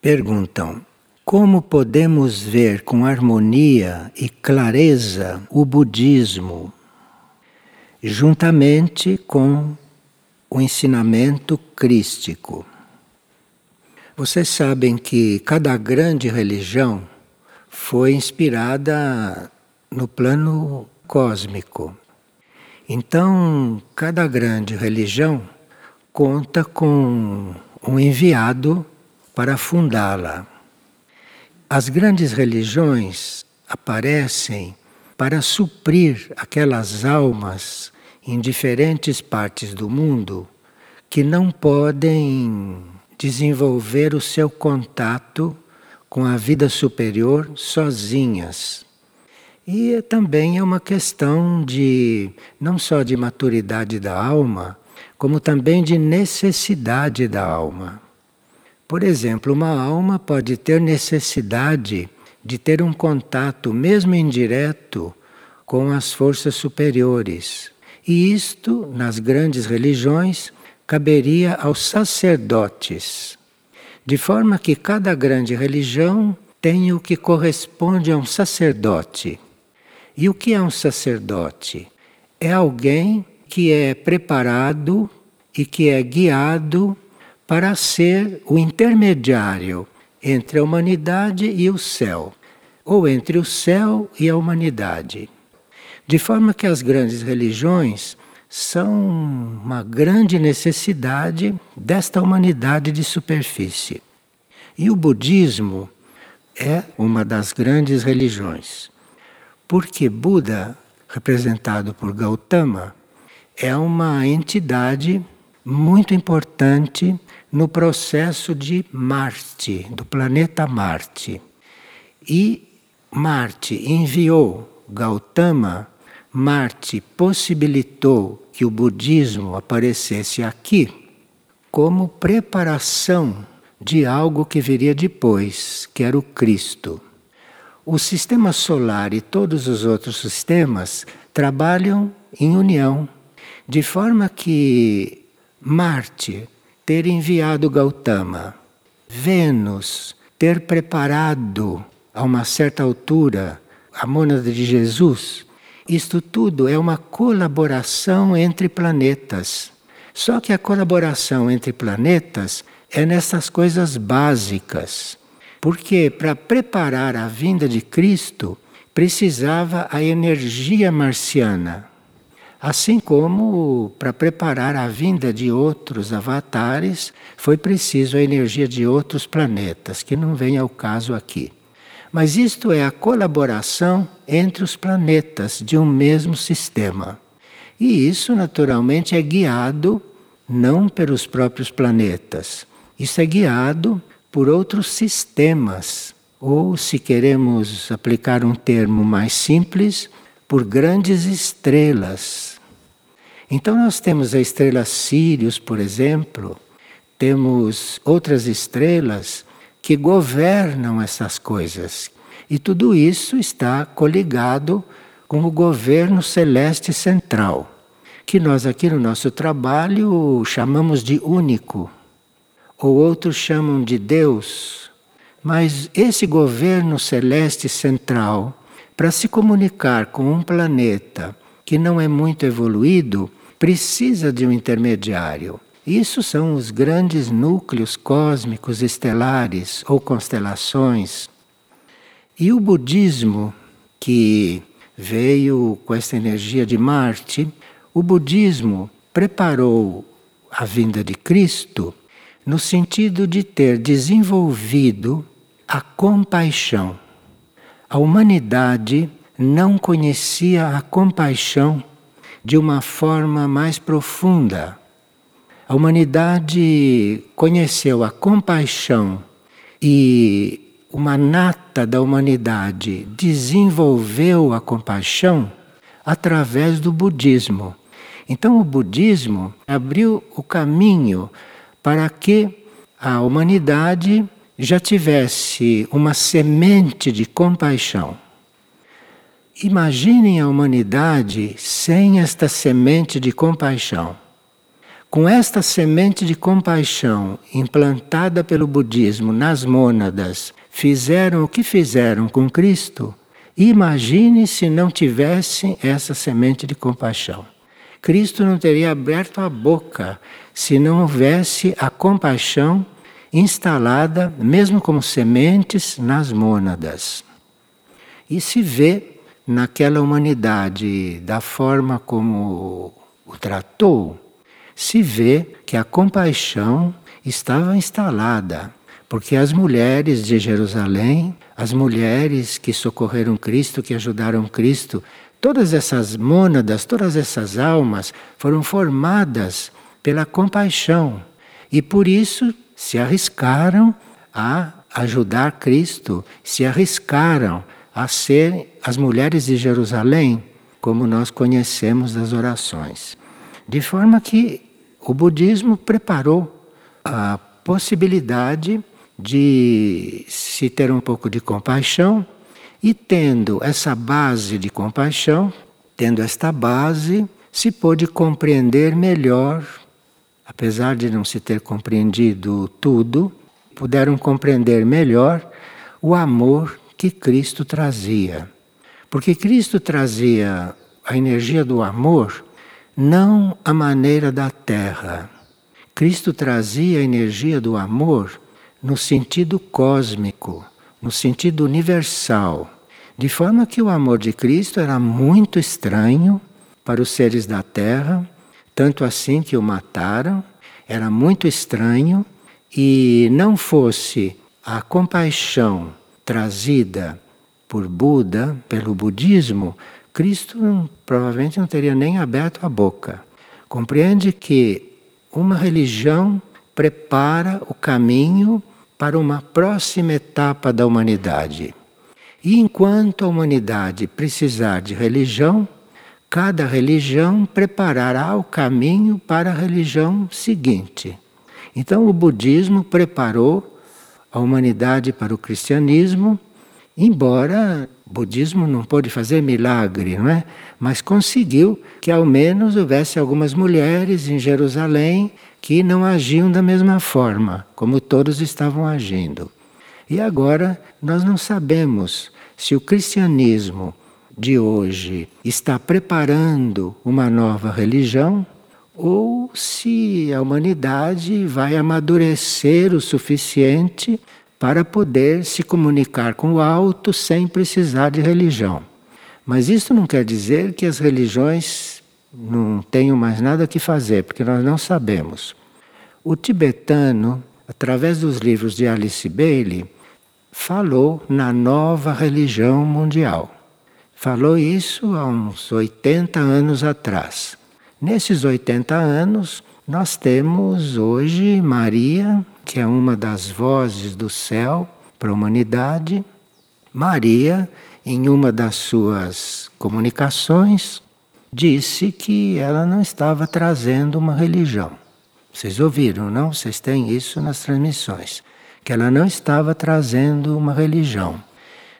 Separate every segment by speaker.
Speaker 1: Perguntam: como podemos ver com harmonia e clareza o budismo, juntamente com o ensinamento crístico? Vocês sabem que cada grande religião foi inspirada no plano cósmico. Então, cada grande religião conta com um enviado para fundá-la. As grandes religiões aparecem para suprir aquelas almas em diferentes partes do mundo que não podem desenvolver o seu contato com a vida superior sozinhas. E também é uma questão de não só de maturidade da alma, como também de necessidade da alma. Por exemplo, uma alma pode ter necessidade de ter um contato, mesmo indireto, com as forças superiores. E isto, nas grandes religiões, caberia aos sacerdotes. De forma que cada grande religião tem o que corresponde a um sacerdote. E o que é um sacerdote? É alguém que é preparado e que é guiado para ser o intermediário entre a humanidade e o céu, ou entre o céu e a humanidade. De forma que as grandes religiões são uma grande necessidade desta humanidade de superfície. E o budismo é uma das grandes religiões. Porque Buda, representado por Gautama, é uma entidade muito importante no processo de Marte, do planeta Marte. E Marte enviou Gautama Marte possibilitou que o budismo aparecesse aqui como preparação de algo que viria depois, que era o Cristo. O sistema solar e todos os outros sistemas trabalham em união, de forma que Marte ter enviado Gautama, Vênus ter preparado a uma certa altura a mônada de Jesus isto tudo é uma colaboração entre planetas. Só que a colaboração entre planetas é nessas coisas básicas. Porque para preparar a vinda de Cristo precisava a energia marciana. Assim como para preparar a vinda de outros avatares foi preciso a energia de outros planetas, que não vem ao caso aqui. Mas isto é a colaboração entre os planetas de um mesmo sistema. E isso, naturalmente, é guiado não pelos próprios planetas, isso é guiado por outros sistemas, ou, se queremos aplicar um termo mais simples, por grandes estrelas. Então, nós temos a estrela Sirius, por exemplo, temos outras estrelas que governam essas coisas. E tudo isso está coligado com o governo celeste central, que nós aqui no nosso trabalho chamamos de único, ou outros chamam de Deus. Mas esse governo celeste central, para se comunicar com um planeta que não é muito evoluído, precisa de um intermediário. Isso são os grandes núcleos cósmicos estelares ou constelações. E o budismo, que veio com essa energia de Marte, o budismo preparou a vinda de Cristo no sentido de ter desenvolvido a compaixão. A humanidade não conhecia a compaixão de uma forma mais profunda a humanidade conheceu a compaixão e uma nata da humanidade desenvolveu a compaixão através do budismo. Então, o budismo abriu o caminho para que a humanidade já tivesse uma semente de compaixão. Imaginem a humanidade sem esta semente de compaixão. Com esta semente de compaixão implantada pelo budismo nas mônadas, fizeram o que fizeram com Cristo, imagine se não tivessem essa semente de compaixão. Cristo não teria aberto a boca se não houvesse a compaixão instalada, mesmo como sementes, nas mônadas. E se vê naquela humanidade, da forma como o tratou, se vê que a compaixão estava instalada, porque as mulheres de Jerusalém, as mulheres que socorreram Cristo, que ajudaram Cristo, todas essas mônadas, todas essas almas foram formadas pela compaixão e por isso se arriscaram a ajudar Cristo, se arriscaram a ser as mulheres de Jerusalém, como nós conhecemos das orações. De forma que o budismo preparou a possibilidade de se ter um pouco de compaixão e tendo essa base de compaixão, tendo esta base, se pôde compreender melhor, apesar de não se ter compreendido tudo, puderam compreender melhor o amor que Cristo trazia. Porque Cristo trazia a energia do amor não a maneira da terra. Cristo trazia a energia do amor no sentido cósmico, no sentido universal. De forma que o amor de Cristo era muito estranho para os seres da terra, tanto assim que o mataram, era muito estranho e não fosse a compaixão trazida por Buda, pelo budismo, Cristo provavelmente não teria nem aberto a boca. Compreende que uma religião prepara o caminho para uma próxima etapa da humanidade. E enquanto a humanidade precisar de religião, cada religião preparará o caminho para a religião seguinte. Então, o budismo preparou a humanidade para o cristianismo, embora o budismo não pôde fazer milagre, não é? Mas conseguiu que ao menos houvesse algumas mulheres em Jerusalém que não agiam da mesma forma, como todos estavam agindo. E agora nós não sabemos se o cristianismo de hoje está preparando uma nova religião ou se a humanidade vai amadurecer o suficiente para poder se comunicar com o alto sem precisar de religião. Mas isso não quer dizer que as religiões não tenham mais nada que fazer, porque nós não sabemos. O tibetano, através dos livros de Alice Bailey, falou na nova religião mundial. Falou isso há uns 80 anos atrás. Nesses 80 anos, nós temos hoje Maria, que é uma das vozes do céu para a humanidade. Maria, em uma das suas comunicações, disse que ela não estava trazendo uma religião. Vocês ouviram, não? Vocês têm isso nas transmissões. Que ela não estava trazendo uma religião.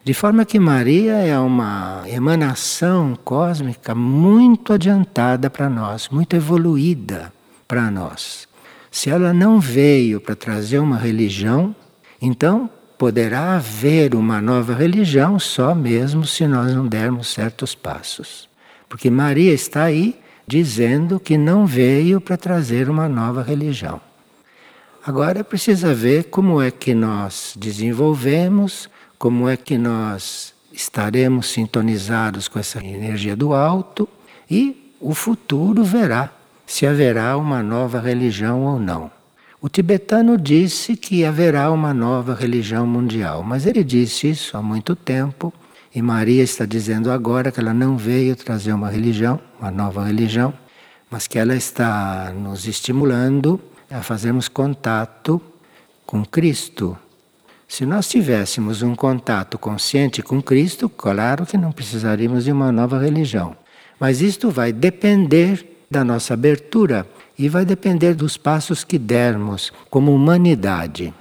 Speaker 1: De forma que Maria é uma emanação cósmica muito adiantada para nós, muito evoluída para nós. Se ela não veio para trazer uma religião, então poderá haver uma nova religião só mesmo se nós não dermos certos passos. Porque Maria está aí dizendo que não veio para trazer uma nova religião. Agora precisa ver como é que nós desenvolvemos como é que nós estaremos sintonizados com essa energia do alto e o futuro verá se haverá uma nova religião ou não. O tibetano disse que haverá uma nova religião mundial, mas ele disse isso há muito tempo e Maria está dizendo agora que ela não veio trazer uma religião, uma nova religião, mas que ela está nos estimulando a fazermos contato com Cristo, se nós tivéssemos um contato consciente com Cristo, claro que não precisaríamos de uma nova religião. Mas isto vai depender da nossa abertura e vai depender dos passos que dermos como humanidade.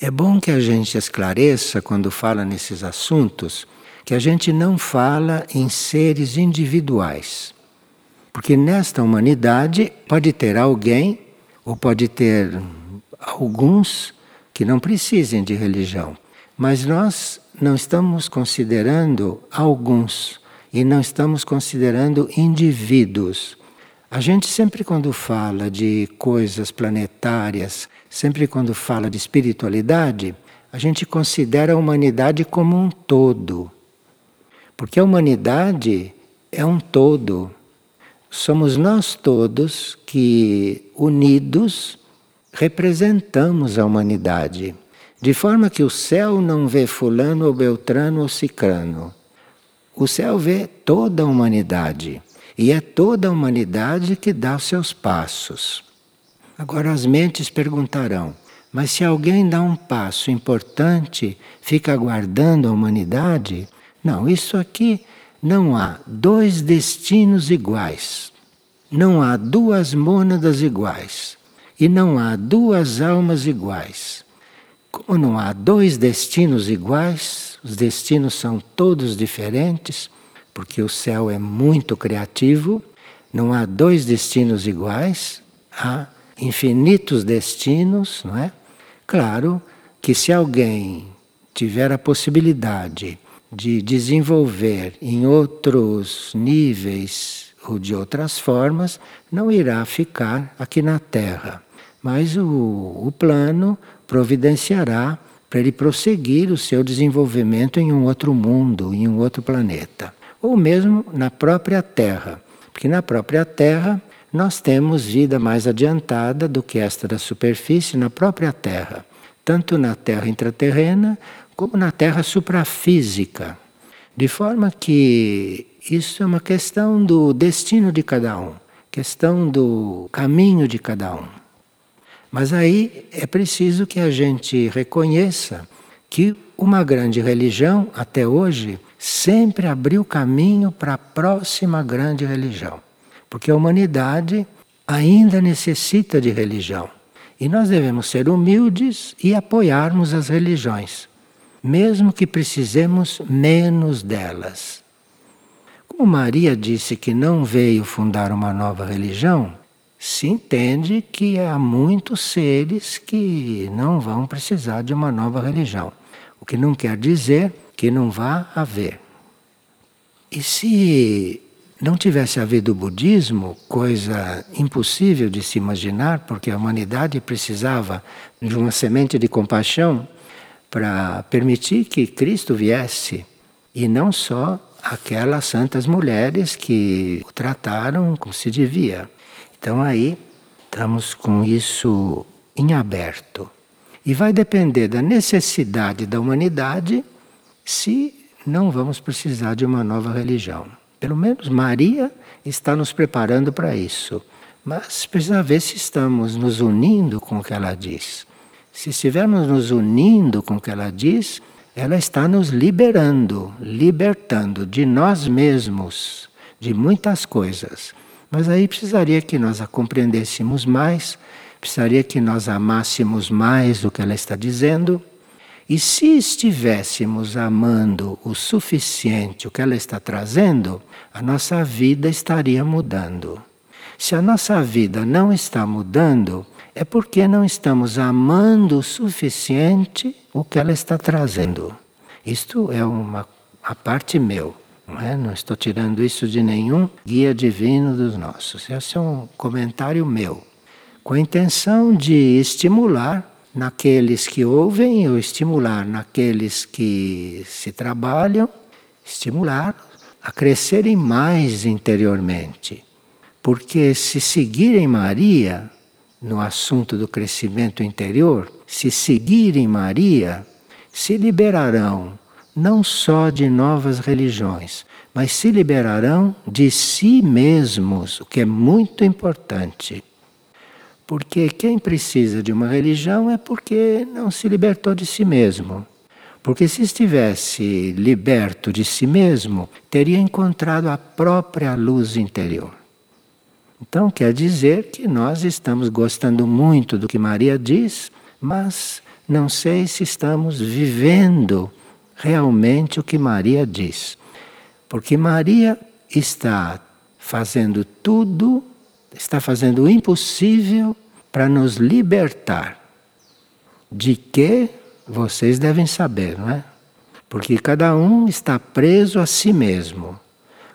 Speaker 1: É bom que a gente esclareça quando fala nesses assuntos que a gente não fala em seres individuais. Porque nesta humanidade pode ter alguém, ou pode ter alguns, que não precisem de religião. Mas nós não estamos considerando alguns e não estamos considerando indivíduos. A gente sempre quando fala de coisas planetárias, sempre quando fala de espiritualidade, a gente considera a humanidade como um todo. Porque a humanidade é um todo. Somos nós todos que, unidos, representamos a humanidade. De forma que o céu não vê fulano ou beltrano ou cicrano. O céu vê toda a humanidade. E é toda a humanidade que dá os seus passos. Agora as mentes perguntarão: mas se alguém dá um passo importante, fica aguardando a humanidade? Não, isso aqui não há dois destinos iguais. Não há duas mônadas iguais. E não há duas almas iguais. Como não há dois destinos iguais, os destinos são todos diferentes, porque o céu é muito criativo, não há dois destinos iguais, há infinitos destinos, não é? Claro que se alguém tiver a possibilidade de desenvolver em outros níveis ou de outras formas, não irá ficar aqui na Terra. Mas o, o plano providenciará para ele prosseguir o seu desenvolvimento em um outro mundo, em um outro planeta. Ou mesmo na própria Terra. Porque na própria Terra nós temos vida mais adiantada do que esta da superfície na própria Terra. Tanto na Terra intraterrena como na Terra suprafísica. De forma que isso é uma questão do destino de cada um, questão do caminho de cada um. Mas aí é preciso que a gente reconheça que uma grande religião, até hoje, sempre abriu caminho para a próxima grande religião. Porque a humanidade ainda necessita de religião. E nós devemos ser humildes e apoiarmos as religiões, mesmo que precisemos menos delas. Como Maria disse que não veio fundar uma nova religião, se entende que há muitos seres que não vão precisar de uma nova religião. O que não quer dizer que não vá haver. E se não tivesse havido o budismo, coisa impossível de se imaginar, porque a humanidade precisava de uma semente de compaixão para permitir que Cristo viesse, e não só aquelas santas mulheres que o trataram como se devia. Então aí estamos com isso em aberto. E vai depender da necessidade da humanidade se não vamos precisar de uma nova religião. Pelo menos Maria está nos preparando para isso. Mas precisa ver se estamos nos unindo com o que ela diz. Se estivermos nos unindo com o que ela diz, ela está nos liberando, libertando de nós mesmos, de muitas coisas. Mas aí precisaria que nós a compreendêssemos mais, precisaria que nós amássemos mais o que ela está dizendo. E se estivéssemos amando o suficiente o que ela está trazendo, a nossa vida estaria mudando. Se a nossa vida não está mudando, é porque não estamos amando o suficiente o que ela está trazendo. Isto é uma a parte meu. Não, é? não estou tirando isso de nenhum guia divino dos nossos. Esse é um comentário meu, com a intenção de estimular naqueles que ouvem ou estimular naqueles que se trabalham, estimular a crescerem mais interiormente. Porque se seguirem Maria no assunto do crescimento interior, se seguirem Maria, se liberarão não só de novas religiões, mas se liberarão de si mesmos, o que é muito importante. Porque quem precisa de uma religião é porque não se libertou de si mesmo. Porque se estivesse liberto de si mesmo, teria encontrado a própria luz interior. Então quer dizer que nós estamos gostando muito do que Maria diz, mas não sei se estamos vivendo realmente o que Maria diz. Porque Maria está fazendo tudo, está fazendo o impossível para nos libertar. De que vocês devem saber, não é? Porque cada um está preso a si mesmo.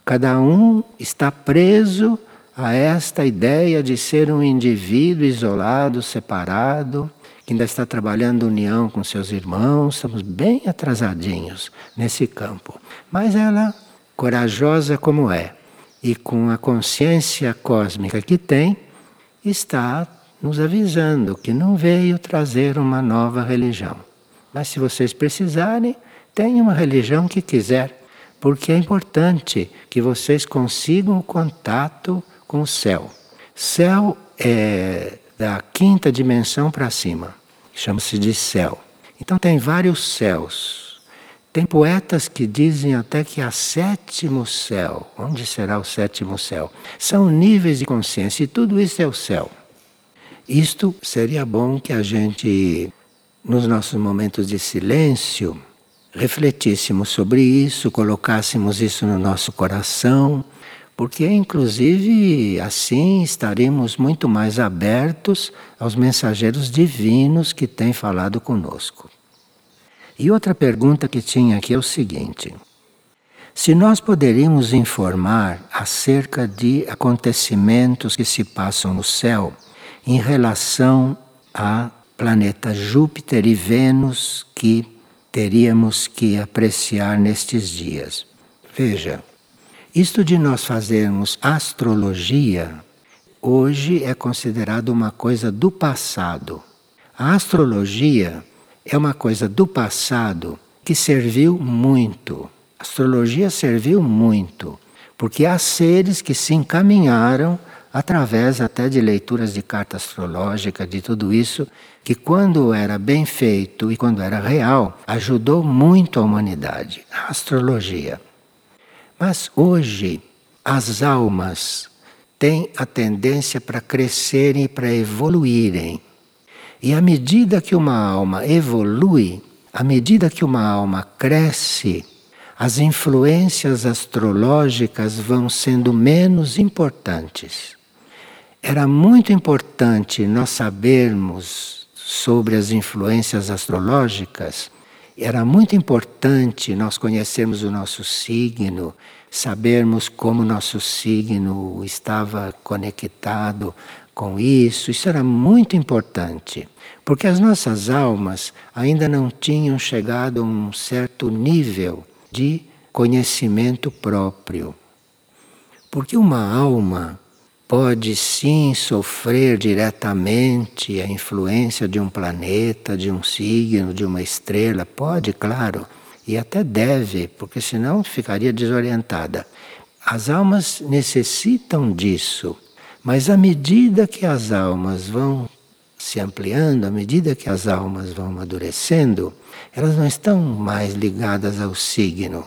Speaker 1: Cada um está preso a esta ideia de ser um indivíduo isolado, separado, que ainda está trabalhando união com seus irmãos. Estamos bem atrasadinhos nesse campo. Mas ela, corajosa como é, e com a consciência cósmica que tem, está nos avisando que não veio trazer uma nova religião. Mas se vocês precisarem, tenham uma religião que quiser, porque é importante que vocês consigam o contato com o céu. Céu é da quinta dimensão para cima, chama-se de céu. Então tem vários céus. Tem poetas que dizem até que há sétimo céu. Onde será o sétimo céu? São níveis de consciência e tudo isso é o céu. Isto seria bom que a gente, nos nossos momentos de silêncio, refletíssemos sobre isso, colocássemos isso no nosso coração porque inclusive assim estaremos muito mais abertos aos mensageiros divinos que têm falado conosco. E outra pergunta que tinha aqui é o seguinte: se nós poderíamos informar acerca de acontecimentos que se passam no céu em relação a planeta Júpiter e Vênus que teríamos que apreciar nestes dias. Veja, isto de nós fazermos astrologia, hoje é considerado uma coisa do passado. A astrologia é uma coisa do passado que serviu muito. A astrologia serviu muito, porque há seres que se encaminharam através até de leituras de carta astrológica, de tudo isso, que quando era bem feito e quando era real, ajudou muito a humanidade. A astrologia. Mas hoje as almas têm a tendência para crescerem e para evoluírem. E à medida que uma alma evolui, à medida que uma alma cresce, as influências astrológicas vão sendo menos importantes. Era muito importante nós sabermos sobre as influências astrológicas era muito importante nós conhecermos o nosso signo, sabermos como nosso signo estava conectado com isso. Isso era muito importante, porque as nossas almas ainda não tinham chegado a um certo nível de conhecimento próprio. Porque uma alma pode sim sofrer diretamente a influência de um planeta, de um signo, de uma estrela, pode, claro, e até deve, porque senão ficaria desorientada. As almas necessitam disso, mas à medida que as almas vão se ampliando, à medida que as almas vão amadurecendo, elas não estão mais ligadas ao signo.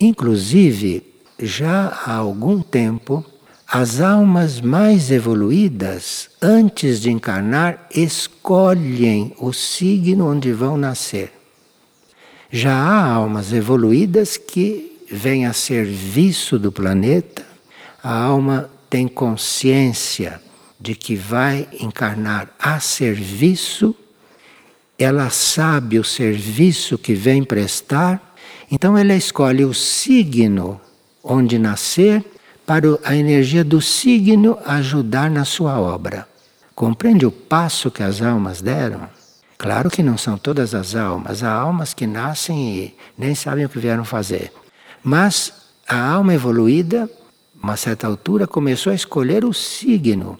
Speaker 1: Inclusive, já há algum tempo, as almas mais evoluídas, antes de encarnar, escolhem o signo onde vão nascer. Já há almas evoluídas que vêm a serviço do planeta, a alma tem consciência de que vai encarnar a serviço, ela sabe o serviço que vem prestar, então ela escolhe o signo onde nascer para a energia do signo ajudar na sua obra. Compreende o passo que as almas deram? Claro que não são todas as almas, há almas que nascem e nem sabem o que vieram fazer. Mas a alma evoluída, uma certa altura, começou a escolher o signo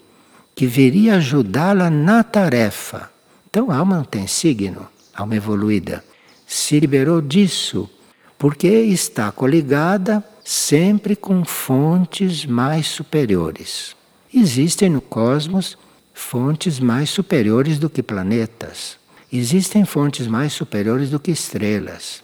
Speaker 1: que viria ajudá-la na tarefa. Então a alma não tem signo, a alma evoluída. Se liberou disso, porque está coligada sempre com fontes mais superiores. Existem no cosmos fontes mais superiores do que planetas. Existem fontes mais superiores do que estrelas.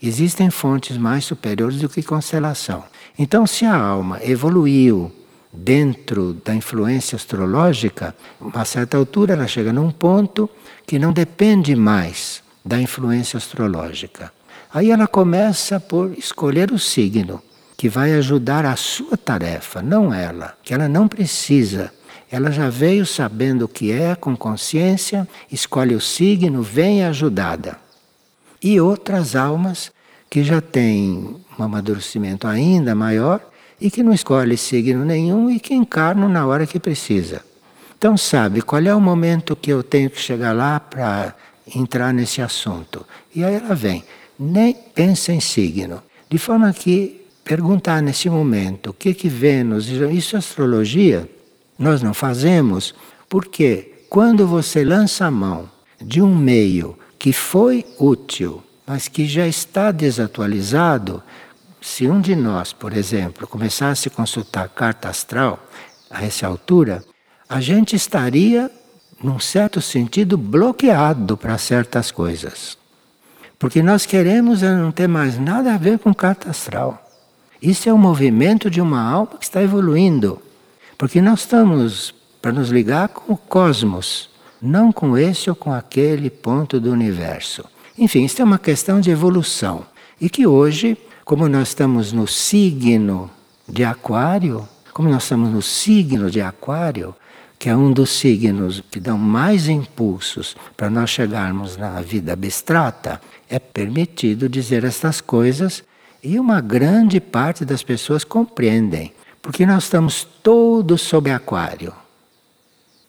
Speaker 1: Existem fontes mais superiores do que constelação. Então, se a alma evoluiu dentro da influência astrológica, a certa altura ela chega num ponto que não depende mais da influência astrológica. Aí ela começa por escolher o signo que vai ajudar a sua tarefa, não ela, que ela não precisa. Ela já veio sabendo o que é, com consciência, escolhe o signo, vem ajudada. E outras almas que já têm um amadurecimento ainda maior e que não escolhe signo nenhum e que encarnam na hora que precisa. Então sabe qual é o momento que eu tenho que chegar lá para entrar nesse assunto. E aí ela vem, nem pensa em signo. De forma que perguntar nesse momento o que que Vênus, isso é astrologia, nós não fazemos, porque quando você lança a mão de um meio que foi útil, mas que já está desatualizado, se um de nós, por exemplo, começasse a consultar a carta astral a essa altura, a gente estaria, num certo sentido, bloqueado para certas coisas. Porque nós queremos é não ter mais nada a ver com carta astral. Isso é o movimento de uma alma que está evoluindo. Porque nós estamos para nos ligar com o cosmos, não com esse ou com aquele ponto do universo. Enfim, isso é uma questão de evolução. E que hoje como nós estamos no signo de Aquário, como nós estamos no signo de Aquário, que é um dos signos que dão mais impulsos para nós chegarmos na vida abstrata, é permitido dizer estas coisas e uma grande parte das pessoas compreendem, porque nós estamos todos sob Aquário.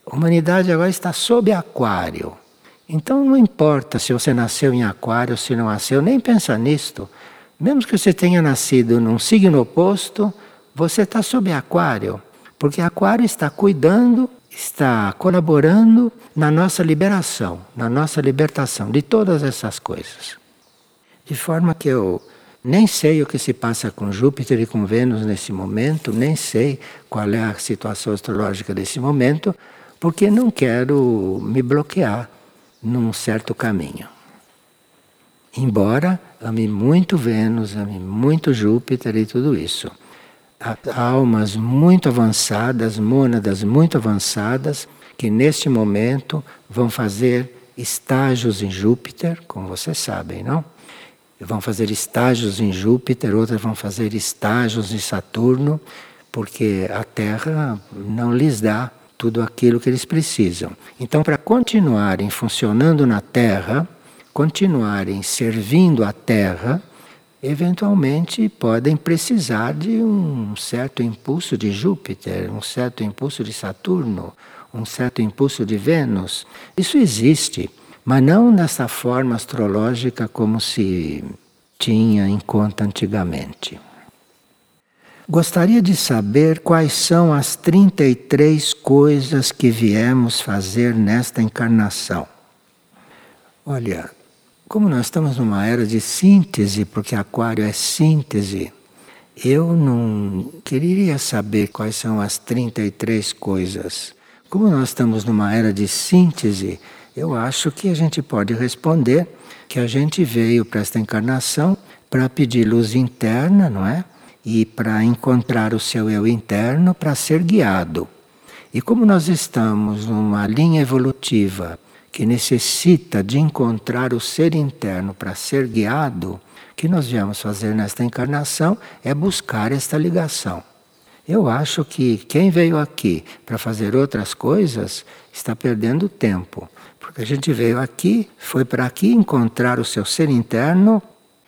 Speaker 1: A humanidade agora está sob Aquário. Então não importa se você nasceu em Aquário ou se não nasceu, nem pensa nisto. Mesmo que você tenha nascido num signo oposto, você está sob aquário, porque aquário está cuidando, está colaborando na nossa liberação, na nossa libertação de todas essas coisas. De forma que eu nem sei o que se passa com Júpiter e com Vênus nesse momento, nem sei qual é a situação astrológica desse momento, porque não quero me bloquear num certo caminho. Embora ame muito Vênus, ame muito Júpiter e tudo isso. Há almas muito avançadas, mônadas muito avançadas, que neste momento vão fazer estágios em Júpiter, como vocês sabem, não? Vão fazer estágios em Júpiter, outras vão fazer estágios em Saturno, porque a Terra não lhes dá tudo aquilo que eles precisam. Então, para continuarem funcionando na Terra, continuarem servindo a Terra, eventualmente podem precisar de um certo impulso de Júpiter, um certo impulso de Saturno, um certo impulso de Vênus. Isso existe, mas não nessa forma astrológica como se tinha em conta antigamente. Gostaria de saber quais são as 33 coisas que viemos fazer nesta encarnação. Olha, como nós estamos numa era de síntese, porque Aquário é síntese, eu não queria saber quais são as 33 coisas. Como nós estamos numa era de síntese, eu acho que a gente pode responder que a gente veio para esta encarnação para pedir luz interna, não é? E para encontrar o seu eu interno, para ser guiado. E como nós estamos numa linha evolutiva que necessita de encontrar o ser interno para ser guiado, que nós viemos fazer nesta encarnação é buscar esta ligação. Eu acho que quem veio aqui para fazer outras coisas está perdendo tempo. Porque a gente veio aqui, foi para aqui encontrar o seu ser interno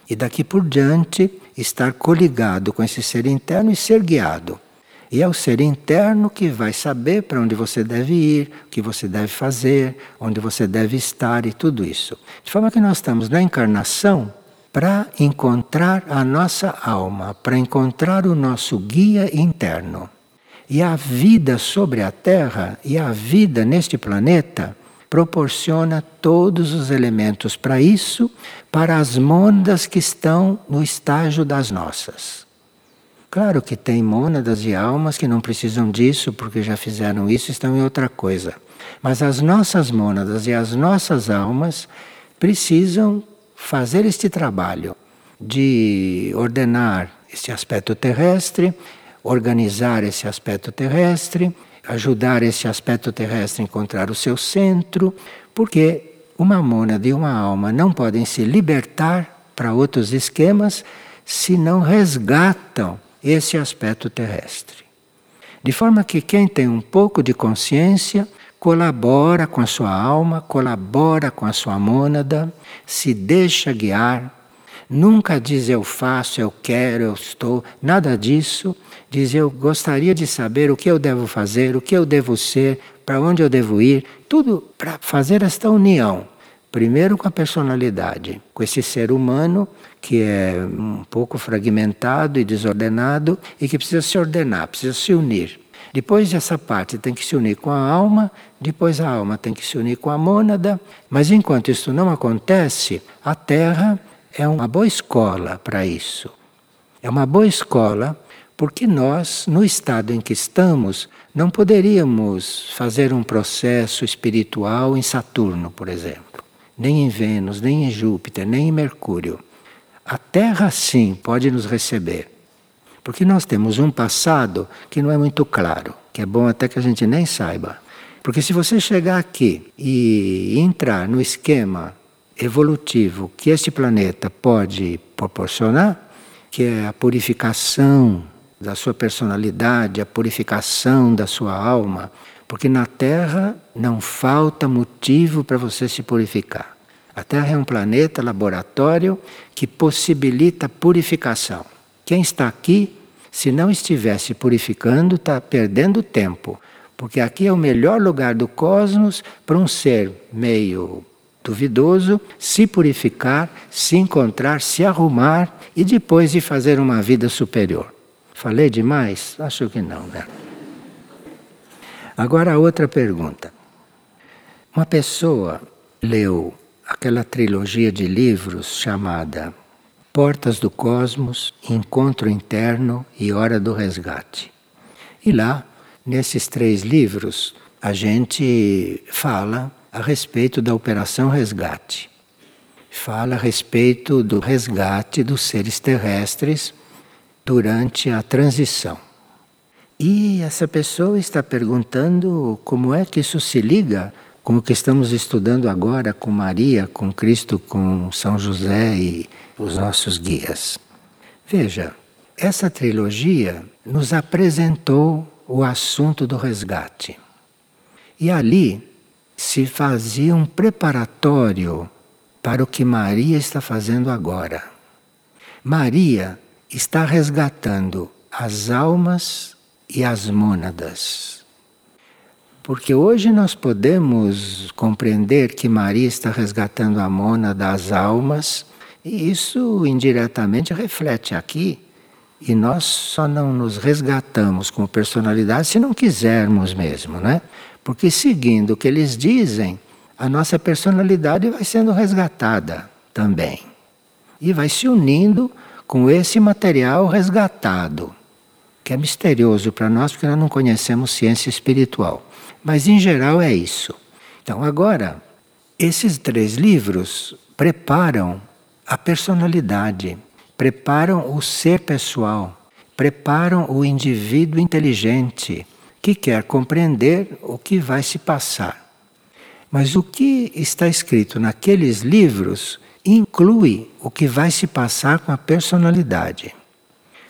Speaker 1: e daqui por diante estar coligado com esse ser interno e ser guiado. E é o ser interno que vai saber para onde você deve ir, o que você deve fazer, onde você deve estar e tudo isso. De forma que nós estamos na encarnação para encontrar a nossa alma, para encontrar o nosso guia interno. E a vida sobre a Terra e a vida neste planeta proporciona todos os elementos para isso, para as mônadas que estão no estágio das nossas. Claro que tem mônadas e almas que não precisam disso porque já fizeram isso estão em outra coisa. Mas as nossas mônadas e as nossas almas precisam fazer este trabalho de ordenar esse aspecto terrestre, organizar esse aspecto terrestre, ajudar esse aspecto terrestre a encontrar o seu centro, porque uma mônada e uma alma não podem se libertar para outros esquemas se não resgatam esse aspecto terrestre. De forma que quem tem um pouco de consciência colabora com a sua alma, colabora com a sua mônada, se deixa guiar, nunca diz eu faço, eu quero, eu estou, nada disso. Diz eu gostaria de saber o que eu devo fazer, o que eu devo ser, para onde eu devo ir, tudo para fazer esta união. Primeiro com a personalidade, com esse ser humano que é um pouco fragmentado e desordenado e que precisa se ordenar, precisa se unir. Depois essa parte tem que se unir com a alma, depois a alma tem que se unir com a mônada, mas enquanto isso não acontece, a Terra é uma boa escola para isso. É uma boa escola porque nós, no estado em que estamos, não poderíamos fazer um processo espiritual em Saturno, por exemplo, nem em Vênus, nem em Júpiter, nem em Mercúrio. A Terra, sim, pode nos receber. Porque nós temos um passado que não é muito claro, que é bom até que a gente nem saiba. Porque se você chegar aqui e entrar no esquema evolutivo que este planeta pode proporcionar, que é a purificação da sua personalidade, a purificação da sua alma, porque na Terra não falta motivo para você se purificar. A Terra é um planeta laboratório que possibilita purificação. Quem está aqui se não estivesse purificando, está perdendo tempo. Porque aqui é o melhor lugar do cosmos para um ser meio duvidoso se purificar, se encontrar, se arrumar e depois de fazer uma vida superior. Falei demais? Acho que não, né? Agora outra pergunta. Uma pessoa leu aquela trilogia de livros chamada Portas do Cosmos, Encontro Interno e Hora do Resgate. E lá, nesses três livros, a gente fala a respeito da Operação Resgate. Fala a respeito do resgate dos seres terrestres durante a transição. E essa pessoa está perguntando como é que isso se liga com o que estamos estudando agora com Maria, com Cristo, com São José e os nossos guias. Veja, essa trilogia nos apresentou o assunto do resgate. E ali se fazia um preparatório para o que Maria está fazendo agora. Maria está resgatando as almas e as mônadas. Porque hoje nós podemos compreender que Maria está resgatando a mona das almas, e isso indiretamente reflete aqui. E nós só não nos resgatamos como personalidade se não quisermos mesmo, né? Porque seguindo o que eles dizem, a nossa personalidade vai sendo resgatada também. E vai se unindo com esse material resgatado, que é misterioso para nós porque nós não conhecemos ciência espiritual. Mas em geral é isso. Então, agora, esses três livros preparam a personalidade, preparam o ser pessoal, preparam o indivíduo inteligente que quer compreender o que vai se passar. Mas o que está escrito naqueles livros inclui o que vai se passar com a personalidade.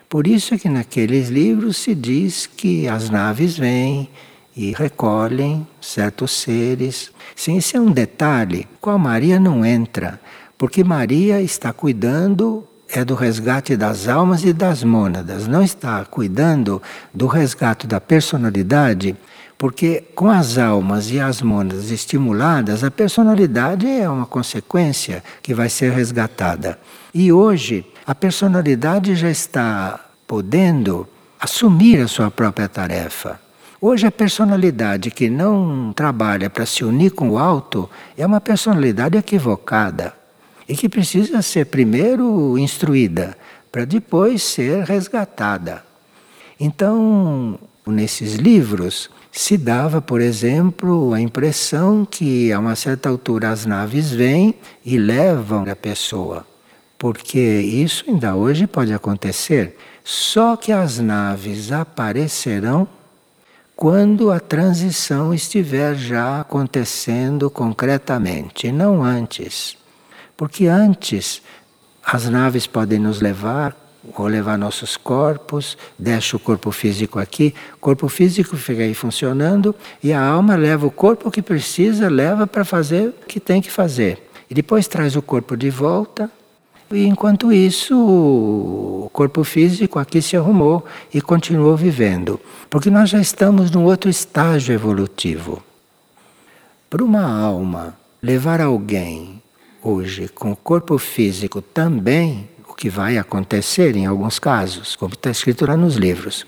Speaker 1: Por isso é que naqueles livros se diz que as naves vêm, e recolhem certos seres. Sim, esse é um detalhe, qual Maria não entra, porque Maria está cuidando é do resgate das almas e das mônadas, não está cuidando do resgate da personalidade, porque com as almas e as mônadas estimuladas, a personalidade é uma consequência que vai ser resgatada. E hoje a personalidade já está podendo assumir a sua própria tarefa. Hoje a personalidade que não trabalha para se unir com o alto é uma personalidade equivocada e que precisa ser primeiro instruída para depois ser resgatada. Então, nesses livros se dava, por exemplo, a impressão que a uma certa altura as naves vêm e levam a pessoa. Porque isso ainda hoje pode acontecer. Só que as naves aparecerão quando a transição estiver já acontecendo concretamente, não antes. Porque antes as naves podem nos levar vou levar nossos corpos, deixa o corpo físico aqui, o corpo físico fica aí funcionando e a alma leva o corpo que precisa, leva para fazer o que tem que fazer. E depois traz o corpo de volta. E enquanto isso, o corpo físico aqui se arrumou e continuou vivendo. Porque nós já estamos num outro estágio evolutivo. Para uma alma levar alguém hoje com o corpo físico também que vai acontecer em alguns casos, como está escrito lá nos livros.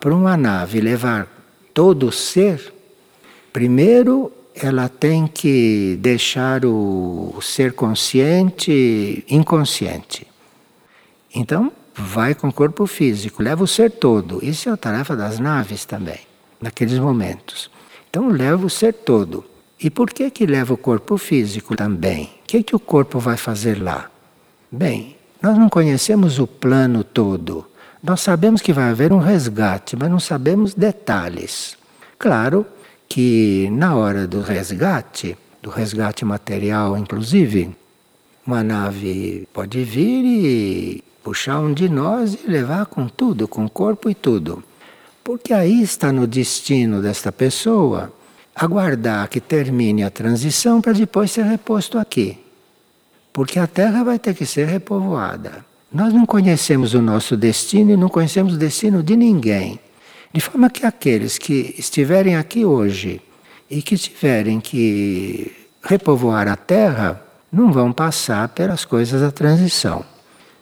Speaker 1: Para uma nave levar todo o ser, primeiro ela tem que deixar o ser consciente inconsciente. Então, vai com o corpo físico, leva o ser todo. Isso é a tarefa das naves também, naqueles momentos. Então, leva o ser todo. E por que que leva o corpo físico também? O que que o corpo vai fazer lá? Bem, nós não conhecemos o plano todo. Nós sabemos que vai haver um resgate, mas não sabemos detalhes. Claro que na hora do resgate, do resgate material inclusive, uma nave pode vir e puxar um de nós e levar com tudo, com corpo e tudo. Porque aí está no destino desta pessoa aguardar que termine a transição para depois ser reposto aqui porque a terra vai ter que ser repovoada. Nós não conhecemos o nosso destino e não conhecemos o destino de ninguém. De forma que aqueles que estiverem aqui hoje e que tiverem que repovoar a terra não vão passar pelas coisas da transição.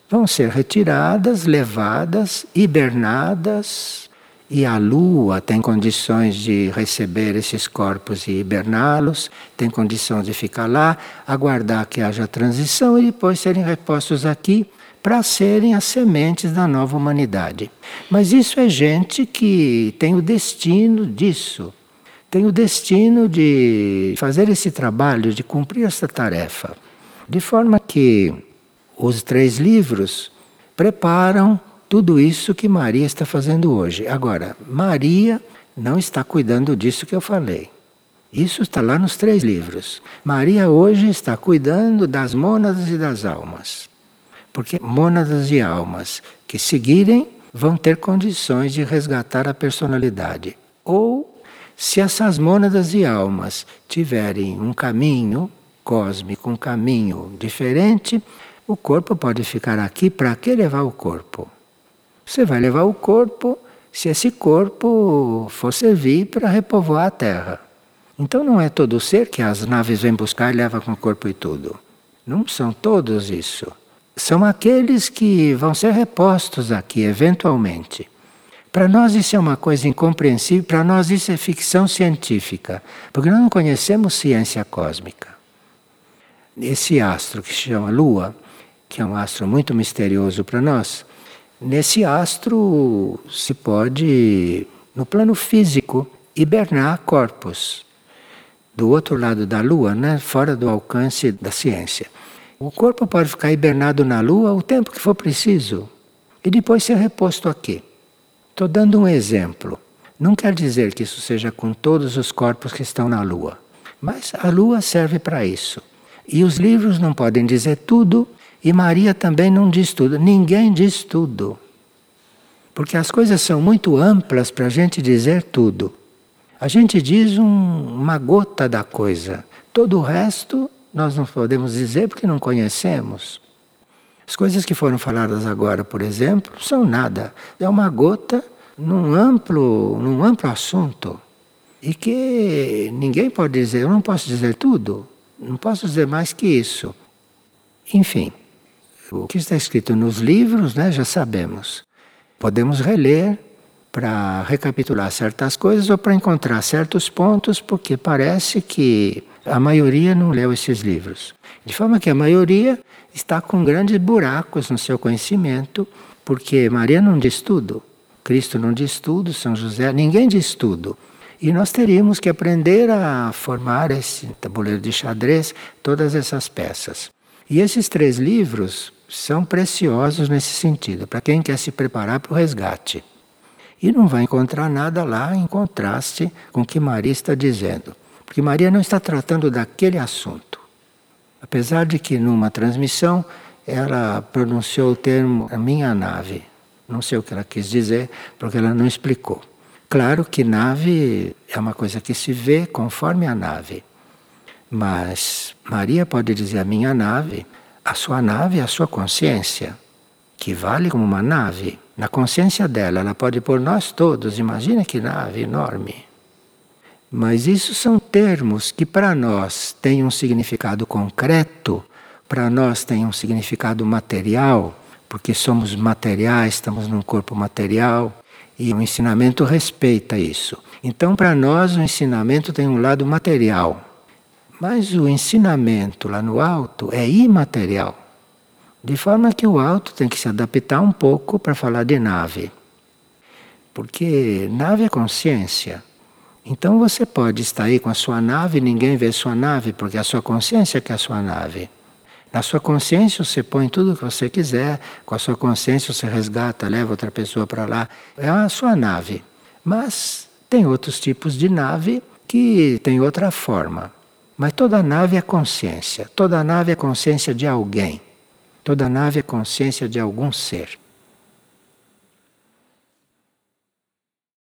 Speaker 1: Vão ser retiradas, levadas, hibernadas, e a Lua tem condições de receber esses corpos e hiberná-los, tem condições de ficar lá, aguardar que haja transição e depois serem repostos aqui para serem as sementes da nova humanidade. Mas isso é gente que tem o destino disso, tem o destino de fazer esse trabalho, de cumprir essa tarefa. De forma que os três livros preparam tudo isso que Maria está fazendo hoje. Agora, Maria não está cuidando disso que eu falei. Isso está lá nos três livros. Maria hoje está cuidando das mônadas e das almas. Porque mônadas e almas que seguirem vão ter condições de resgatar a personalidade. Ou, se essas mônadas e almas tiverem um caminho cósmico, um caminho diferente, o corpo pode ficar aqui. Para que levar o corpo? Você vai levar o corpo se esse corpo for servir para repovoar a Terra. Então não é todo ser que as naves vêm buscar e levam com o corpo e tudo. Não são todos isso. São aqueles que vão ser repostos aqui eventualmente. Para nós isso é uma coisa incompreensível, para nós isso é ficção científica, porque nós não conhecemos ciência cósmica. Esse astro que se chama Lua, que é um astro muito misterioso para nós, Nesse astro se pode, no plano físico, hibernar corpos. Do outro lado da Lua, né, fora do alcance da ciência. O corpo pode ficar hibernado na Lua o tempo que for preciso e depois ser reposto aqui. Estou dando um exemplo. Não quer dizer que isso seja com todos os corpos que estão na Lua, mas a Lua serve para isso. E os livros não podem dizer tudo e Maria também não diz tudo, ninguém diz tudo. Porque as coisas são muito amplas para a gente dizer tudo. A gente diz um, uma gota da coisa, todo o resto nós não podemos dizer porque não conhecemos. As coisas que foram faladas agora, por exemplo, são nada. É uma gota num amplo, num amplo assunto. E que ninguém pode dizer, eu não posso dizer tudo, não posso dizer mais que isso. Enfim. O que está escrito nos livros, né, já sabemos. Podemos reler para recapitular certas coisas ou para encontrar certos pontos, porque parece que a maioria não leu esses livros. De forma que a maioria está com grandes buracos no seu conhecimento, porque Maria não diz tudo, Cristo não diz tudo, São José, ninguém diz tudo. E nós teríamos que aprender a formar esse tabuleiro de xadrez, todas essas peças. E esses três livros são preciosos nesse sentido, para quem quer se preparar para o resgate. E não vai encontrar nada lá em contraste com o que Maria está dizendo. Porque Maria não está tratando daquele assunto. Apesar de que numa transmissão ela pronunciou o termo a minha nave. Não sei o que ela quis dizer, porque ela não explicou. Claro que nave é uma coisa que se vê conforme a nave. Mas Maria pode dizer a minha nave, a sua nave é a sua consciência, que vale como uma nave. Na consciência dela, ela pode pôr nós todos, imagina que nave enorme. Mas isso são termos que para nós têm um significado concreto, para nós têm um significado material, porque somos materiais, estamos num corpo material, e o ensinamento respeita isso. Então, para nós, o ensinamento tem um lado material, mas o ensinamento lá no alto é imaterial. De forma que o alto tem que se adaptar um pouco para falar de nave. Porque nave é consciência. Então você pode estar aí com a sua nave e ninguém vê sua nave, porque a sua consciência que é a sua nave. Na sua consciência você põe tudo o que você quiser, com a sua consciência você resgata, leva outra pessoa para lá. É a sua nave. Mas tem outros tipos de nave que tem outra forma. Mas toda nave é consciência, toda nave é consciência de alguém, toda nave é consciência de algum ser.